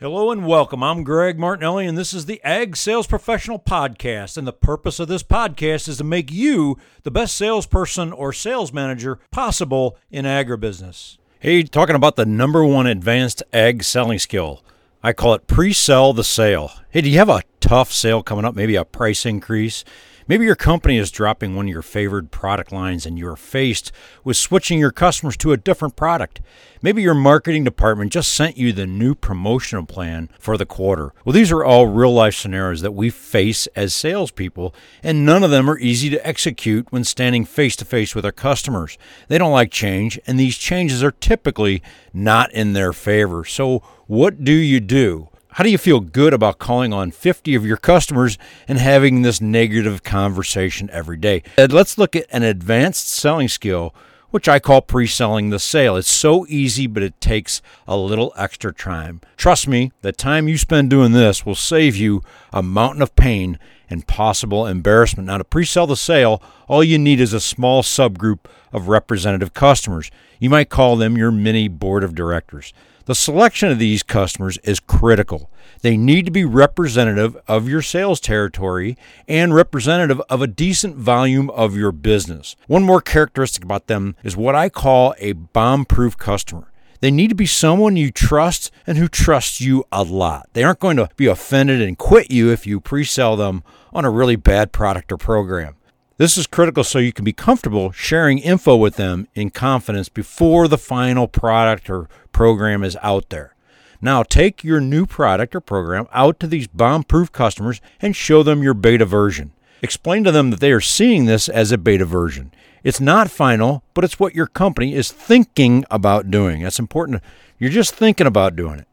Hello and welcome. I'm Greg Martinelli, and this is the Ag Sales Professional Podcast. And the purpose of this podcast is to make you the best salesperson or sales manager possible in agribusiness. Hey, talking about the number one advanced ag selling skill. I call it pre sell the sale. Hey, do you have a tough sale coming up? Maybe a price increase? Maybe your company is dropping one of your favored product lines and you're faced with switching your customers to a different product. Maybe your marketing department just sent you the new promotional plan for the quarter. Well, these are all real life scenarios that we face as salespeople, and none of them are easy to execute when standing face to face with our customers. They don't like change, and these changes are typically not in their favor. So, what do you do? How do you feel good about calling on 50 of your customers and having this negative conversation every day? And let's look at an advanced selling skill, which I call pre selling the sale. It's so easy, but it takes a little extra time. Trust me, the time you spend doing this will save you a mountain of pain and possible embarrassment. Now, to pre sell the sale, all you need is a small subgroup of representative customers. You might call them your mini board of directors. The selection of these customers is critical. They need to be representative of your sales territory and representative of a decent volume of your business. One more characteristic about them is what I call a bomb proof customer. They need to be someone you trust and who trusts you a lot. They aren't going to be offended and quit you if you pre sell them on a really bad product or program. This is critical so you can be comfortable sharing info with them in confidence before the final product or program is out there. Now, take your new product or program out to these bomb proof customers and show them your beta version. Explain to them that they are seeing this as a beta version. It's not final, but it's what your company is thinking about doing. That's important. You're just thinking about doing it.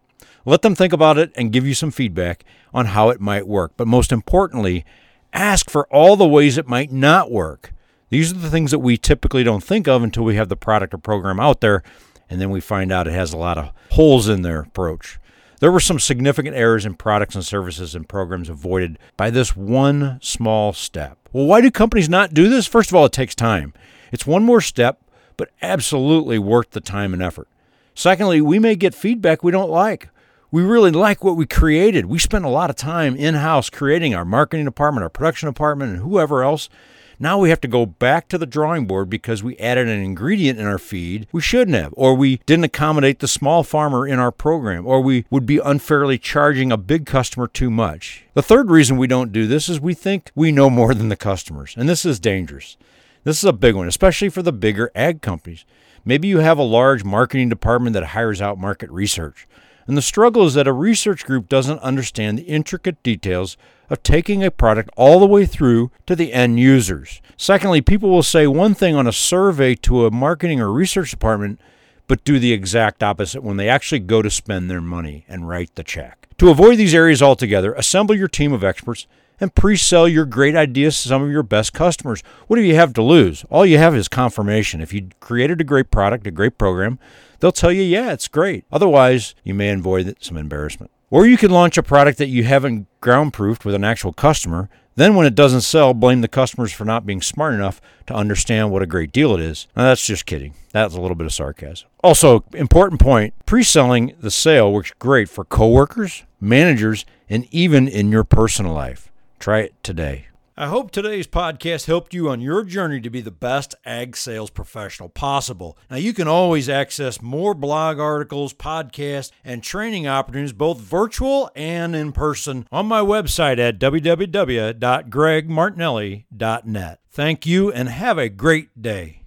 Let them think about it and give you some feedback on how it might work. But most importantly, ask for all the ways it might not work. These are the things that we typically don't think of until we have the product or program out there, and then we find out it has a lot of holes in their approach. There were some significant errors in products and services and programs avoided by this one small step. Well, why do companies not do this? First of all, it takes time. It's one more step, but absolutely worth the time and effort. Secondly, we may get feedback we don't like we really like what we created. We spent a lot of time in house creating our marketing department, our production department, and whoever else. Now we have to go back to the drawing board because we added an ingredient in our feed we shouldn't have, or we didn't accommodate the small farmer in our program, or we would be unfairly charging a big customer too much. The third reason we don't do this is we think we know more than the customers, and this is dangerous. This is a big one, especially for the bigger ag companies. Maybe you have a large marketing department that hires out market research. And the struggle is that a research group doesn't understand the intricate details of taking a product all the way through to the end users. Secondly, people will say one thing on a survey to a marketing or research department, but do the exact opposite when they actually go to spend their money and write the check. To avoid these areas altogether, assemble your team of experts and pre sell your great ideas to some of your best customers. What do you have to lose? All you have is confirmation. If you created a great product, a great program, they'll tell you, yeah, it's great. Otherwise, you may avoid some embarrassment. Or you could launch a product that you haven't ground proofed with an actual customer. Then, when it doesn't sell, blame the customers for not being smart enough to understand what a great deal it is. Now, that's just kidding. That's a little bit of sarcasm. Also, important point pre selling the sale works great for coworkers, managers, and even in your personal life. Try it today. I hope today's podcast helped you on your journey to be the best ag sales professional possible. Now, you can always access more blog articles, podcasts, and training opportunities, both virtual and in person, on my website at www.gregmartinelli.net. Thank you and have a great day.